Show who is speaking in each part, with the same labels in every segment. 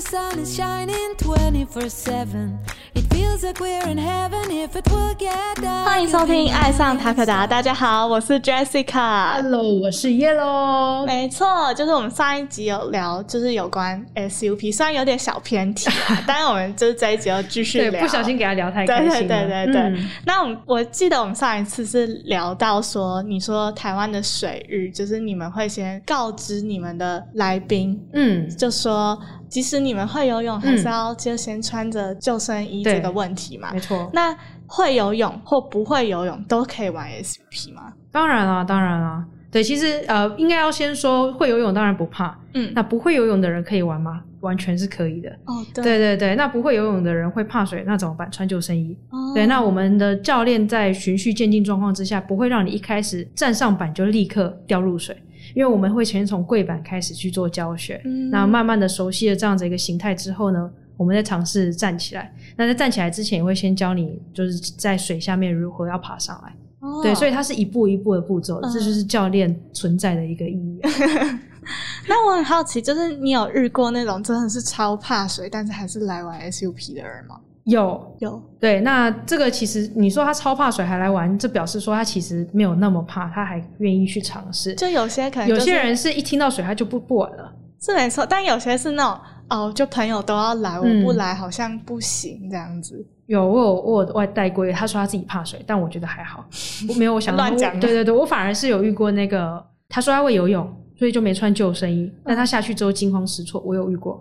Speaker 1: the sun is shining 24 7. It feels like we're in heaven if it will get dark.
Speaker 2: 欢迎收听《爱上塔克达》，大家好，我是 Jessica。
Speaker 3: Hello，我是 Yellow。
Speaker 2: 没错，就是我们上一集有聊，就是有关 SUP，虽然有点小偏题啊，但是我们就是这一集要继续
Speaker 3: 对，
Speaker 2: 聊。
Speaker 3: 不小心给他聊太
Speaker 2: 对对
Speaker 3: 开心了。
Speaker 2: 对对对。
Speaker 3: 嗯
Speaker 2: 那我们我记得我们上一次是聊到说，你说台湾的水域，就是你们会先告知你们的来宾，
Speaker 3: 嗯，
Speaker 2: 就说即使你们会游泳，还是要就先穿着救生衣这个问题嘛
Speaker 3: 没。错。
Speaker 2: 那会游泳或不会游泳都可以玩 SUP 吗？
Speaker 3: 当然啦，当然啦。对，其实呃，应该要先说会游泳当然不怕，
Speaker 2: 嗯，
Speaker 3: 那不会游泳的人可以玩吗？完全是可以的。
Speaker 2: 哦对
Speaker 3: 对对对，那不会游泳的人会怕水，那怎么办？穿救生衣。
Speaker 2: 哦
Speaker 3: 对，那我们的教练在循序渐进状况之下，不会让你一开始站上板就立刻掉入水，因为我们会先从柜板开始去做教学，
Speaker 2: 嗯
Speaker 3: 那慢慢的熟悉了这样子一个形态之后呢，我们再尝试站起来。那在站起来之前，也会先教你就是在水下面如何要爬上来。
Speaker 2: 哦
Speaker 3: 对，所以它是一步一步的步骤，
Speaker 2: 嗯
Speaker 3: 这就是教练存在的一个意义。
Speaker 2: 那我很好奇，就是你有遇过那种真的是超怕水，但是还是来玩 SUP 的人吗？
Speaker 3: 有
Speaker 2: 有，
Speaker 3: 对，那这个其实你说他超怕水还来玩，这表示说他其实没有那么怕，他还愿意去尝试。
Speaker 2: 就有些可能、就是、
Speaker 3: 有些人是一听到水他就不不玩了。
Speaker 2: 是没错，但有些是那种哦，就朋友都要来，我
Speaker 3: 嗯
Speaker 2: 不来好像不行这样子。
Speaker 3: 有我有我有外带过，他说他自己怕水，但我觉得还好，我没有我想到
Speaker 2: 乱讲的
Speaker 3: 对对对，我反而是有遇过那个，他说他会游泳，所以就没穿救生衣，但他下去之后惊慌失措，我有遇过。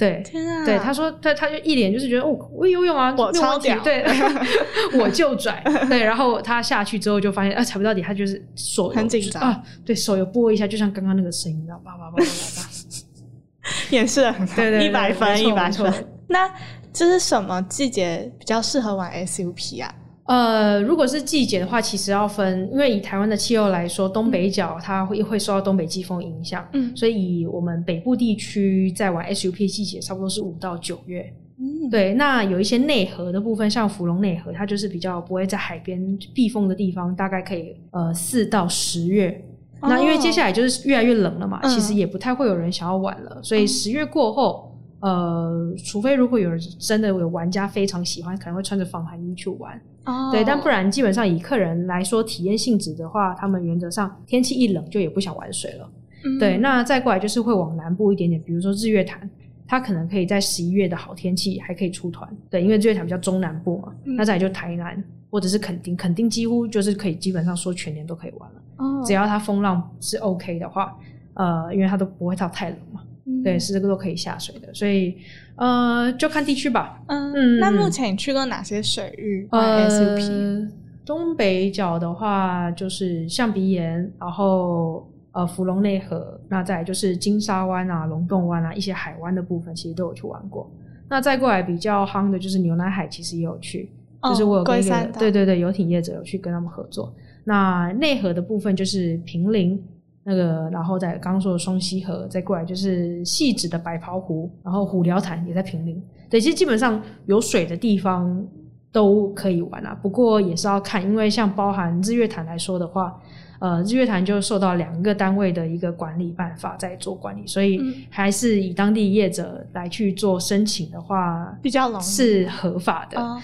Speaker 3: 对，
Speaker 2: 天啊！
Speaker 3: 对，他说他他就一脸就是觉得哦，我游泳啊，
Speaker 2: 我超屌
Speaker 3: 对 我就拽，对，然后他下去之后就发现啊，踩不到底，他就是手
Speaker 2: 很紧张
Speaker 3: 啊，对手有拨一下，就像刚刚那个声音，然后叭叭叭叭叭叭，
Speaker 2: 也是很好，
Speaker 3: 对对对
Speaker 2: 一百分，一百分。那这是什么季节比较适合玩 SUP 啊？
Speaker 3: 呃，如果是季节的话，其实要分，因为以台湾的气候来说，东北角它会会受到东北季风影响，
Speaker 2: 嗯
Speaker 3: 所以以我们北部地区在玩 SUP 季节，差不多是五到九月。
Speaker 2: 嗯，
Speaker 3: 对，那有一些内河的部分，像芙蓉内河，它就是比较不会在海边避风的地方，大概可以呃四到十月。那因为接下来就是越来越冷了嘛，其实也不太会有人想要玩了，所以十月过后，呃，除非如果有人真的有玩家非常喜欢，可能会穿着防寒衣去玩。
Speaker 2: 哦，
Speaker 3: 对，但不然基本上以客人来说，体验性质的话，他们原则上天气一冷就也不想玩水了。
Speaker 2: 嗯。
Speaker 3: 对，那再过来就是会往南部一点点，比如说日月潭，它可能可以在十一月的好天气还可以出团。对，因为日月潭比较中南部嘛，
Speaker 2: 嗯。
Speaker 3: 那再来就台南或者是垦丁，垦丁几乎就是可以基本上说全年都可以玩了，
Speaker 2: 哦。
Speaker 3: 只要它风浪是 OK 的话，呃，因为它都不会到太冷嘛，
Speaker 2: 嗯
Speaker 3: 对，是这个都可以下水的，所以呃，就看地区吧。
Speaker 2: 嗯
Speaker 3: 嗯
Speaker 2: 那目前你去过哪些水域呃 SUP？
Speaker 3: 呃，东北角的话就是象鼻岩，然后呃芙蓉内河，那再来就是金沙湾啊、龙洞湾啊一些海湾的部分，其实都有去玩过。那再过来比较夯的就是牛奶海，其实也有去，
Speaker 2: 哦
Speaker 3: 就是我有跟一个、对对对游艇业者有去跟他们合作。那内河的部分就是平林。那个，然后在刚刚说的双溪河，再过来就是细致的白袍湖，然后虎寮潭也在平林。对，其实基本上有水的地方都可以玩啊，不过也是要看，因为像包含日月潭来说的话，呃，日月潭就受到两个单位的一个管理办法在做管理，所以
Speaker 2: 嗯
Speaker 3: 还是以当地业者来去做申请的话，
Speaker 2: 比较容易
Speaker 3: 是合法的。
Speaker 2: 哦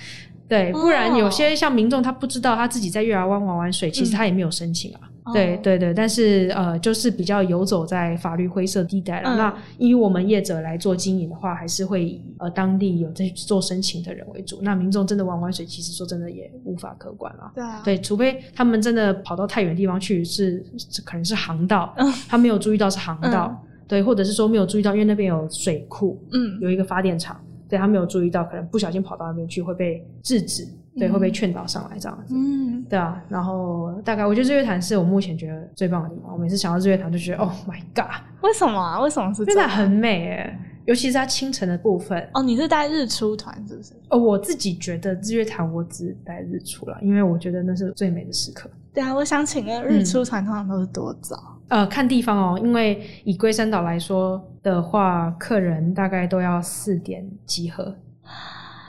Speaker 3: 对，不然有
Speaker 2: 哦
Speaker 3: 些像民众他不知道他自己在月牙湾玩玩水，其实
Speaker 2: 嗯
Speaker 3: 他也没有申请啊。
Speaker 2: 哦
Speaker 3: 对对对，但是呃，就是比较游走在法律灰色地带了。
Speaker 2: 嗯
Speaker 3: 那以我们业者来做经营的话，还是会以呃当地有在做申请的人为主。那民众真的玩玩水，其实说真的也无法可管了。
Speaker 2: 对啊，
Speaker 3: 对，除非他们真的跑到太远的地方去，是是可能是航道，
Speaker 2: 嗯
Speaker 3: 他没有注意到是航道，对，或者是说没有注意到，因为那边有水库，
Speaker 2: 嗯
Speaker 3: 有一个发电厂，对他没有注意到，可能不小心跑到那边去会被制止，对，
Speaker 2: 嗯
Speaker 3: 会被劝导上来这样子。
Speaker 2: 嗯，
Speaker 3: 对啊，然后大概我觉得日月潭是我目前觉得最棒的地方。我每次想到日月潭就觉得，Oh my god，
Speaker 2: 为什么啊？为什么是这样？
Speaker 3: 日月潭很美诶，尤其是它清晨的部分。
Speaker 2: 哦，你是带日出团是不是？
Speaker 3: 哦，我自己觉得日月潭我只带日出了，因为我觉得那是最美的时刻。
Speaker 2: 对啊，我想请问日出船通常都是多早？
Speaker 3: 呃，看地方哦，因为以龟山岛来说的话，客人大概都要四点集合。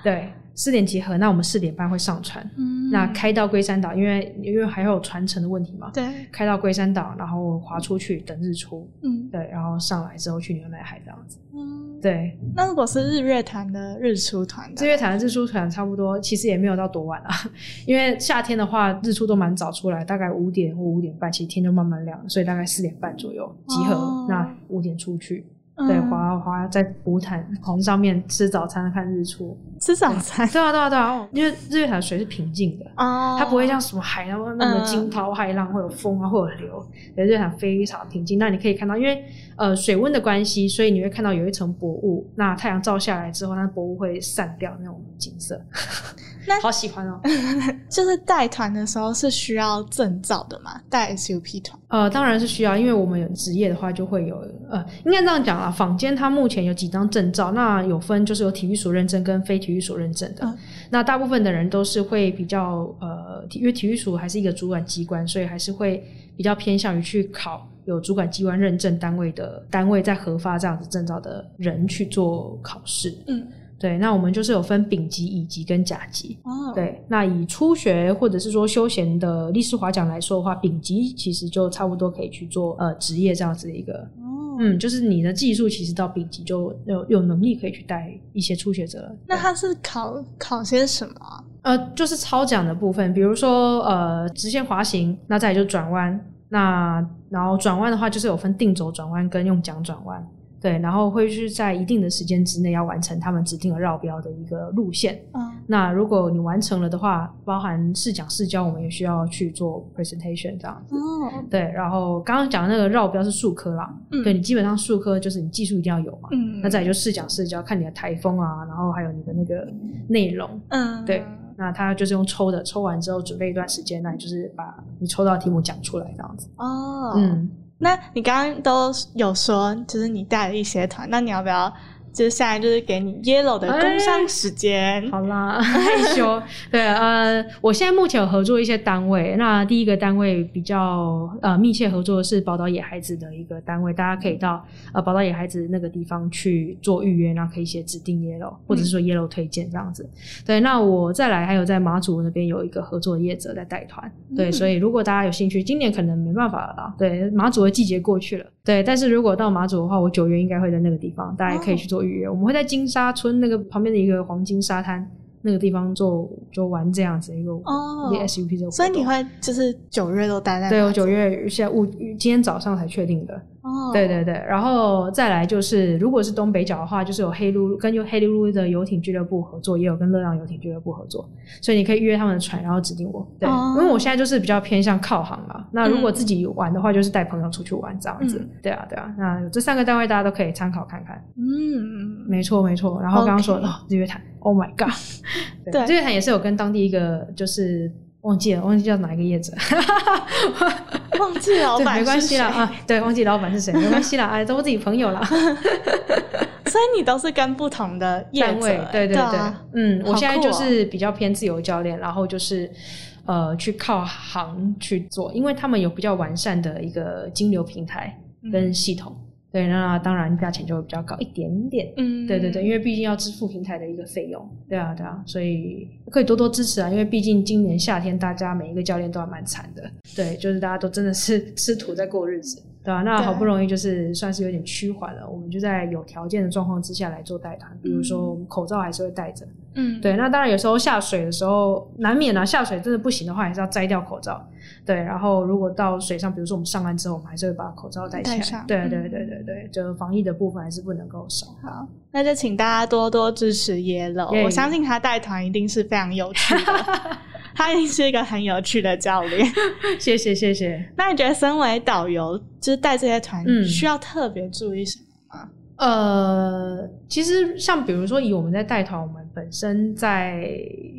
Speaker 3: 对，四点集合，那我们四点半会上船。
Speaker 2: 嗯。
Speaker 3: 那开到龟山岛，因为因为还有船程的问题嘛，
Speaker 2: 对，
Speaker 3: 开到龟山岛，然后划出去等日出，
Speaker 2: 嗯。
Speaker 3: 对，然后上来之后去牛奶海这样子。
Speaker 2: 嗯。
Speaker 3: 对，
Speaker 2: 那如果是日月潭的日出团，
Speaker 3: 日月潭的日出团差不多，其实也没有到多晚啊，因为夏天的话，日出都蛮早出来，大概五点或五点半，其实天就慢慢亮了，所以大概四点半左右集合，
Speaker 2: 哦。
Speaker 3: 那五点出去，
Speaker 2: 嗯
Speaker 3: 对，滑滑在湖潭红上面吃早餐看日出。
Speaker 2: 吃早餐
Speaker 3: 对啊，对啊，对啊，哦因为日月潭的水是平静的，
Speaker 2: 哦，
Speaker 3: 它不会像什么海那么那么惊涛骇浪，会有风啊，会有流。对，日月潭非常平静。那你可以看到，因为呃水温的关系，所以你会看到有一层薄雾。那太阳照下来之后，那薄雾会散掉那种景色。
Speaker 2: 那
Speaker 3: 好喜欢哦。
Speaker 2: 就是带团的时候是需要证照的嘛？带 SUP 团，
Speaker 3: 呃，当然是需要，因为我们有职业的话，就会有呃，应该这样讲啊。坊间它目前有几张证照，那有分就是有体育所认证跟非体育所认证的。
Speaker 2: 嗯
Speaker 3: 那大部分的人都是会比较呃，因为体育署还是一个主管机关，所以还是会比较偏向于去考有主管机关认证单位的单位在核发这样子证照的人去做考试。
Speaker 2: 嗯，
Speaker 3: 对，那我们就是有分丙级、乙级跟甲级。
Speaker 2: 哦，，
Speaker 3: 对，那以初学或者是说休闲的历史滑桨来说的话，丙级其实就差不多可以去做呃职业这样子的一个，
Speaker 2: 哦，
Speaker 3: 嗯，就是你的技术其实到丙级就有有能力可以去带一些初学者了。
Speaker 2: 那他是考考些什么啊？
Speaker 3: 呃，就是超桨的部分，比如说呃直线滑行，那再就转弯，那然后转弯的话就是有分定轴转弯跟用桨转弯。对，然后会是在一定的时间之内要完成他们指定的绕标的一个路线。
Speaker 2: 嗯，
Speaker 3: 那如果你完成了的话，包含试讲试教，我们也需要去做 presentation 这样子。
Speaker 2: 哦，
Speaker 3: 对，然后刚刚讲的那个绕标是数科啦，
Speaker 2: 嗯
Speaker 3: 对你基本上数科就是你技术一定要有嘛。
Speaker 2: 嗯，
Speaker 3: 那再来就试讲试教，看你的台风啊，然后还有你的那个内容。
Speaker 2: 嗯，
Speaker 3: 对，那他就是用抽的，抽完之后准备一段时间，那你就是把你抽到的题目讲出来这样子。
Speaker 2: 哦，
Speaker 3: 嗯，
Speaker 2: 那你刚刚都有说，就是你带了一些团，那你要不要？就是现在就是给你 Yellow 的工商时间，
Speaker 3: 好啦，害羞。对，呃，我现在目前有合作一些单位。那第一个单位比较呃密切合作的是宝岛野孩子的一个单位，大家可以到呃宝岛野孩子那个地方去做预约，然后可以写指定 Yellow 或者是说 Yellow 推荐这样子。对，那我再来还有在马祖那边有一个合作的业者在带团。对，
Speaker 2: 嗯
Speaker 3: 所以如果大家有兴趣，今年可能没办法了啦。对，马祖的季节过去了。对，但是如果到马祖的话，我九月应该会在那个地方，大家也可以去做我们会在金沙村那个旁边的一个黄金沙滩那个地方做就玩这样子一个
Speaker 2: 哦
Speaker 3: 一个 SUP 这个活动。
Speaker 2: 所以你会就是九月都待在
Speaker 3: 对我九月现在我今天早上才确定的。
Speaker 2: 哦，
Speaker 3: 对对对，然后再来就是，如果是东北角的话，就是有黑噜跟有黑噜噜的游艇俱乐部合作，也有跟乐浪游艇俱乐部合作，所以你可以预约他们的船，然后指定我。对，
Speaker 2: 哦
Speaker 3: 因为我现在就是比较偏向靠航嘛。那如果
Speaker 2: 嗯
Speaker 3: 自己玩的话，就是带朋友出去玩这样子。
Speaker 2: 嗯
Speaker 3: 对啊，对啊。那有这三个单位大家都可以参考看看。
Speaker 2: 嗯，
Speaker 3: 没错，没错。然后刚刚说哦日月潭，Oh my god！
Speaker 2: 对
Speaker 3: 日月潭也是有跟当地一个就是。忘记了，忘记叫哪一个业者，
Speaker 2: 忘记老
Speaker 3: 对，
Speaker 2: 板
Speaker 3: 没关系
Speaker 2: 了
Speaker 3: 啊，对，忘记老板是谁，没关系啦，哎，都是自己朋友啦。
Speaker 2: 所以你都是跟不同的
Speaker 3: 单位，对对对，
Speaker 2: 啊。
Speaker 3: 嗯，我现在就是比较偏自由教练，然后就是呃去靠行去做，因为他们有比较完善的一个金流平台跟系统，对，那当然价钱就会比较高一点点。
Speaker 2: 嗯，
Speaker 3: 对对对，因为毕竟要支付平台的一个费用，对啊对啊，所以可以多多支持啊，因为毕竟今年夏天大家每一个教练都还蛮惨的，对，就是大家都真的是 吃土在过日子，对啊，那好不容易就是算是有点趋缓了，我们就在有条件的状况之下来做带团，比如说我们口罩还是会戴着，
Speaker 2: 嗯，
Speaker 3: 对，那当然有时候下水的时候难免啊，下水真的不行的话，还是要摘掉口罩。对，然后如果到水上，比如说我们上岸之后，我们还是会把口罩戴起来。对
Speaker 2: 嗯
Speaker 3: 对对对对，就防疫的部分还是不能够少。
Speaker 2: 好，那就请大家多多支持 Yellow，我相信他带团一定是非常有趣的，他一定是一个很有趣的教练。
Speaker 3: 谢谢谢谢。
Speaker 2: 那你觉得身为导游，就是带这些团，
Speaker 3: 嗯
Speaker 2: 需要特别注意什么吗？
Speaker 3: 呃，其实像比如说以我们在带团，我们本身在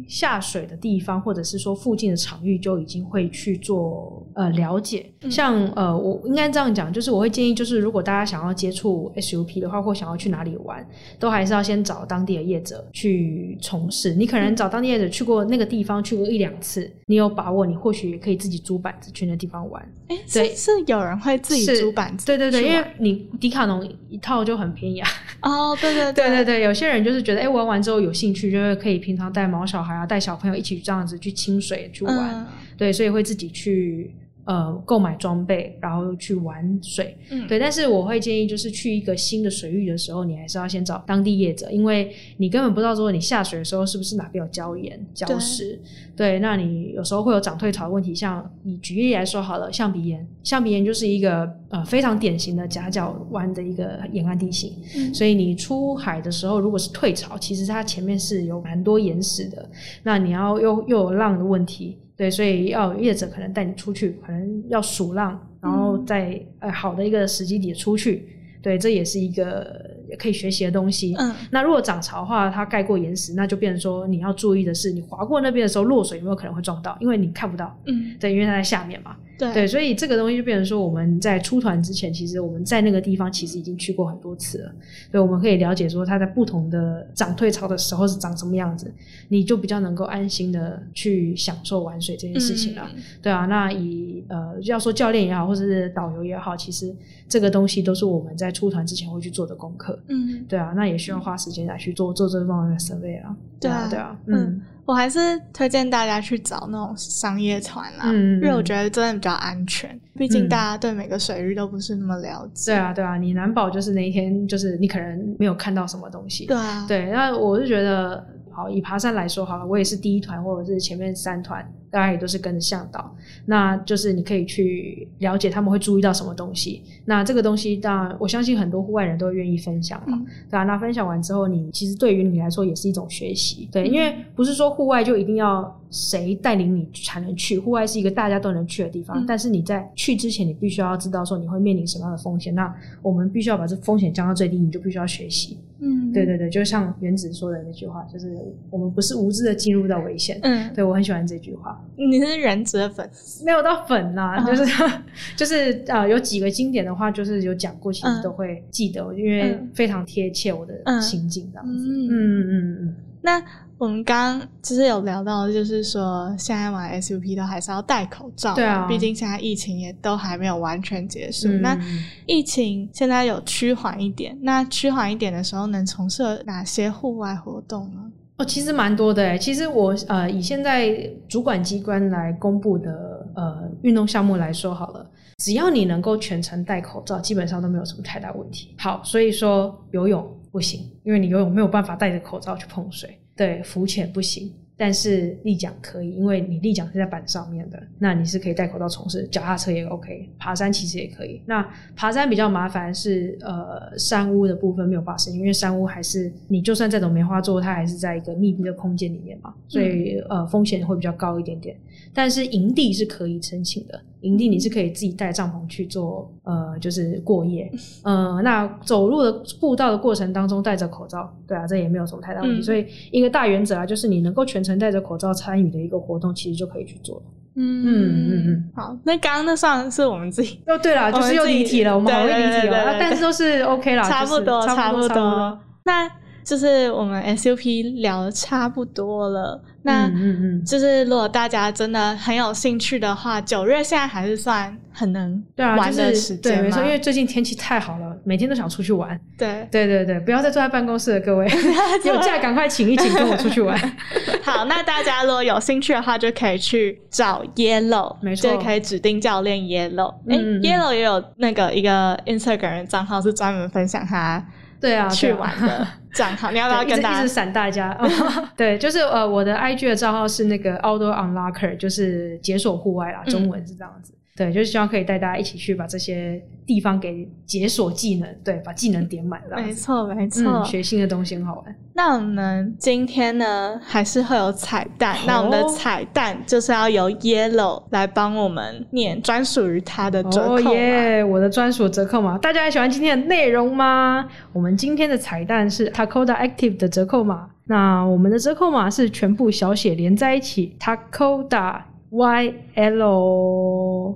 Speaker 3: 下水的地方，或者是说附近的场域，就已经会去做呃了解。
Speaker 2: 嗯
Speaker 3: 像呃，我应该这样讲，就是我会建议，就是如果大家想要接触 SUP 的话，或想要去哪里玩，都还是要先找当地的业者去从事。你可能找当地业者去过那个地方，去过一两次，你有把握，你或许也可以自己租板子去那地方玩。
Speaker 2: 哎，
Speaker 3: 对
Speaker 2: 是是有人会自己租板子
Speaker 3: 对对对，因为你迪卡侬一套就很便宜啊。
Speaker 2: 哦，对对
Speaker 3: 对 对对，有些人就是觉得，哎，玩完之后有兴趣，就是可以平常带毛小孩啊，带小朋友一起这样子去清水去玩，
Speaker 2: 嗯。
Speaker 3: 对，所以会自己去呃购买装备，然后去玩水。
Speaker 2: 嗯，
Speaker 3: 对，但是我会建议，就是去一个新的水域的时候，你还是要先找当地业者，因为你根本不知道说你下水的时候是不是哪边有礁岩、礁石。对，那你有时候会有涨退潮的问题。像以举例来说好了，象鼻岩，象鼻岩就是一个呃非常典型的夹角湾的一个沿岸地形，
Speaker 2: 嗯
Speaker 3: 所以你出海的时候，如果是退潮，其实它前面是有蛮多岩石的，那你要又又有浪的问题。对，所以要有业者可能带你出去，可能要数浪，然后在、呃好的一个时机点出去。对，这也是一个可以学习的东西。
Speaker 2: 嗯
Speaker 3: 那如果涨潮的话，它盖过岩石，那就变成说你要注意的是，你划过那边的时候落水有没有可能会撞到，因为你看不到。
Speaker 2: 嗯，
Speaker 3: 对，因为它在下面嘛。
Speaker 2: 对
Speaker 3: 对，所以这个东西就变成说，我们在出团之前，其实我们在那个地方其实已经去过很多次了，所以我们可以了解说它在不同的涨退潮的时候是长什么样子，你就比较能够安心的去享受玩水这件事情了。
Speaker 2: 嗯
Speaker 3: 对啊，那以呃要说教练也好，或者是导游也好，其实这个东西都是我们在出团之前会去做的功课。
Speaker 2: 嗯，
Speaker 3: 对啊，那也需要花时间来去做做这方面的 survey 啊。
Speaker 2: 对啊
Speaker 3: 啊，对啊，
Speaker 2: 嗯
Speaker 3: 嗯，
Speaker 2: 我还是推荐大家去找那种商业船啦，因为我觉得真的比较安全，毕竟
Speaker 3: 嗯
Speaker 2: 大家对每个水域都不是那么了解。
Speaker 3: 对啊，对啊，你难保就是那一天，就是你可能没有看到什么东西。
Speaker 2: 对啊，
Speaker 3: 对，那我是觉得，好，以爬山来说好了，我也是第一团或者是前面三团，大家也都是跟着向导，那就是你可以去了解他们会注意到什么东西。那这个东西，当然我相信很多户外人都会愿意分享嘛，
Speaker 2: 嗯。
Speaker 3: 对啊。那分享完之后，你其实对于你来说也是一种学习，对，
Speaker 2: 嗯。
Speaker 3: 因为不是说户外就一定要谁带领你才能去，户外是一个大家都能去的地方，
Speaker 2: 嗯。
Speaker 3: 但是你在去之前，你必须要知道说你会面临什么样的风险，那我们必须要把这风险降到最低，你就必须要学习。
Speaker 2: 嗯，
Speaker 3: 对对对，就像原子说的那句话，就是我们不是无知的进入到危险。
Speaker 2: 嗯，
Speaker 3: 对我很喜欢这句话，
Speaker 2: 你是原子的粉丝，
Speaker 3: 没有到粉啦、
Speaker 2: 嗯。
Speaker 3: 就是 就是呃，有几个经典的话，就是有讲过，其实
Speaker 2: 嗯。
Speaker 3: 都会记得，因为
Speaker 2: 嗯。
Speaker 3: 非常贴切我的
Speaker 2: 嗯
Speaker 3: 心境这样子。
Speaker 2: 嗯。
Speaker 3: 嗯嗯嗯
Speaker 2: 那我们刚刚其实有聊到，就是说现在玩 SUP 都还是要戴口罩嘛，
Speaker 3: 对啊。
Speaker 2: 毕竟现在疫情也都还没有完全结束。
Speaker 3: 嗯，
Speaker 2: 那
Speaker 3: 嗯
Speaker 2: 疫情现在有趋缓一点，那趋缓一点的时候，能从事哪些户外活动呢？
Speaker 3: 哦，其实蛮多的诶。其实我呃，以现在主管机关来公布的呃运动项目来说好了，只要你能够全程戴口罩，基本上都没有什么太大问题。好，所以说游泳不行，因为你游泳没有办法戴着口罩去碰水。对，浮潜不行。但是立桨可以，因为你立桨是在板上面的，那你是可以戴口罩从事。脚踏车也 OK，爬山其实也可以。那爬山比较麻烦是呃山屋的部分没有发生，因为山屋还是你就算再种梅花做，它还是在一个密闭的空间里面嘛，所以、呃风险会比较高一点点。但是营地是可以申请的，营地你是可以自己带帐篷去做呃就是过夜，呃那走路的步道的过程当中戴着口罩，对啊，这也没有什么太大问题。
Speaker 2: 嗯。
Speaker 3: 所以一个大原则啊，就是你能够全程戴着口罩参与的一个活动，其实就可以去做了。
Speaker 2: 嗯
Speaker 3: 嗯嗯
Speaker 2: 好，那刚刚那算是我们自己
Speaker 3: 哦，对了，就是又离题了，我们好会离题了，但是都是 OK 啦，
Speaker 2: 差不多，
Speaker 3: 差
Speaker 2: 不
Speaker 3: 差不多。
Speaker 2: 那就是我们 SUP 聊的差不多了。那
Speaker 3: 嗯嗯嗯
Speaker 2: 就是如果大家真的很有兴趣的话，九月现在还是算很能玩的
Speaker 3: 就是对，
Speaker 2: 时间嘛
Speaker 3: 没错，因为最近天气太好了，每天都想出去玩。
Speaker 2: 对。
Speaker 3: 对对对，不要再坐在办公室了，各位，有假赶快请一请，跟我出去玩。
Speaker 2: 好，那大家如果有兴趣的话，就可以去找 Yellow，
Speaker 3: 没错
Speaker 2: 就可以指定教练 Yellow。哎、
Speaker 3: 嗯嗯嗯
Speaker 2: y e l l o w 也有那个一个 Instagram 的账号是专门分享他
Speaker 3: 对啊，
Speaker 2: 去玩的账号，你要不要跟大家
Speaker 3: 一直？闪大家？哦 对，就是呃，我的 IG 的账号是那个 Outdoor Unlocker，就是解锁户外啦，
Speaker 2: 嗯
Speaker 3: 中文是这样子。对，就是希望可以带大家一起去把这些地方给解锁技能，对，把技能点满。
Speaker 2: 没错，没错。
Speaker 3: 嗯，学新的东西很好玩。
Speaker 2: 那我们今天呢，还是会有彩蛋。那我们的彩蛋就是要由 Yellow 来帮我们念专属于他的折扣
Speaker 3: 哦
Speaker 2: 码。
Speaker 3: 耶！我的专属折扣码，大家还喜欢今天的内容吗？我们今天的彩蛋是 Takoda Active 的折扣码。那我们的折扣码是全部小写连在一起，Takoda Y L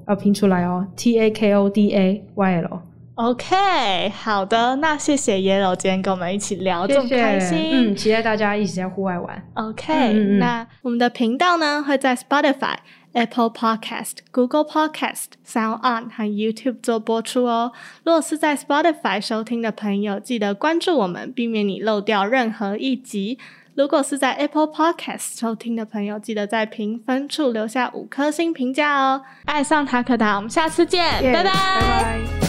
Speaker 3: 要拼出来哦，T A K O D A Y L。
Speaker 2: OK，好的，那谢谢 Yellow 今天跟我们一起聊，这么开心。
Speaker 3: 嗯，期待大家一起在户外玩。
Speaker 2: OK，、
Speaker 3: 嗯嗯嗯
Speaker 2: 那我们的频道呢会在 Spotify、Apple Podcast、Google Podcast、Sound On 和 YouTube 做播出哦。如果是在 Spotify 收听的朋友，记得关注我们，避免你漏掉任何一集。如果是在 Apple Podcast 收听的朋友，记得在评分处留下五颗星评价哦。爱上塔可达，我们下次见，拜拜。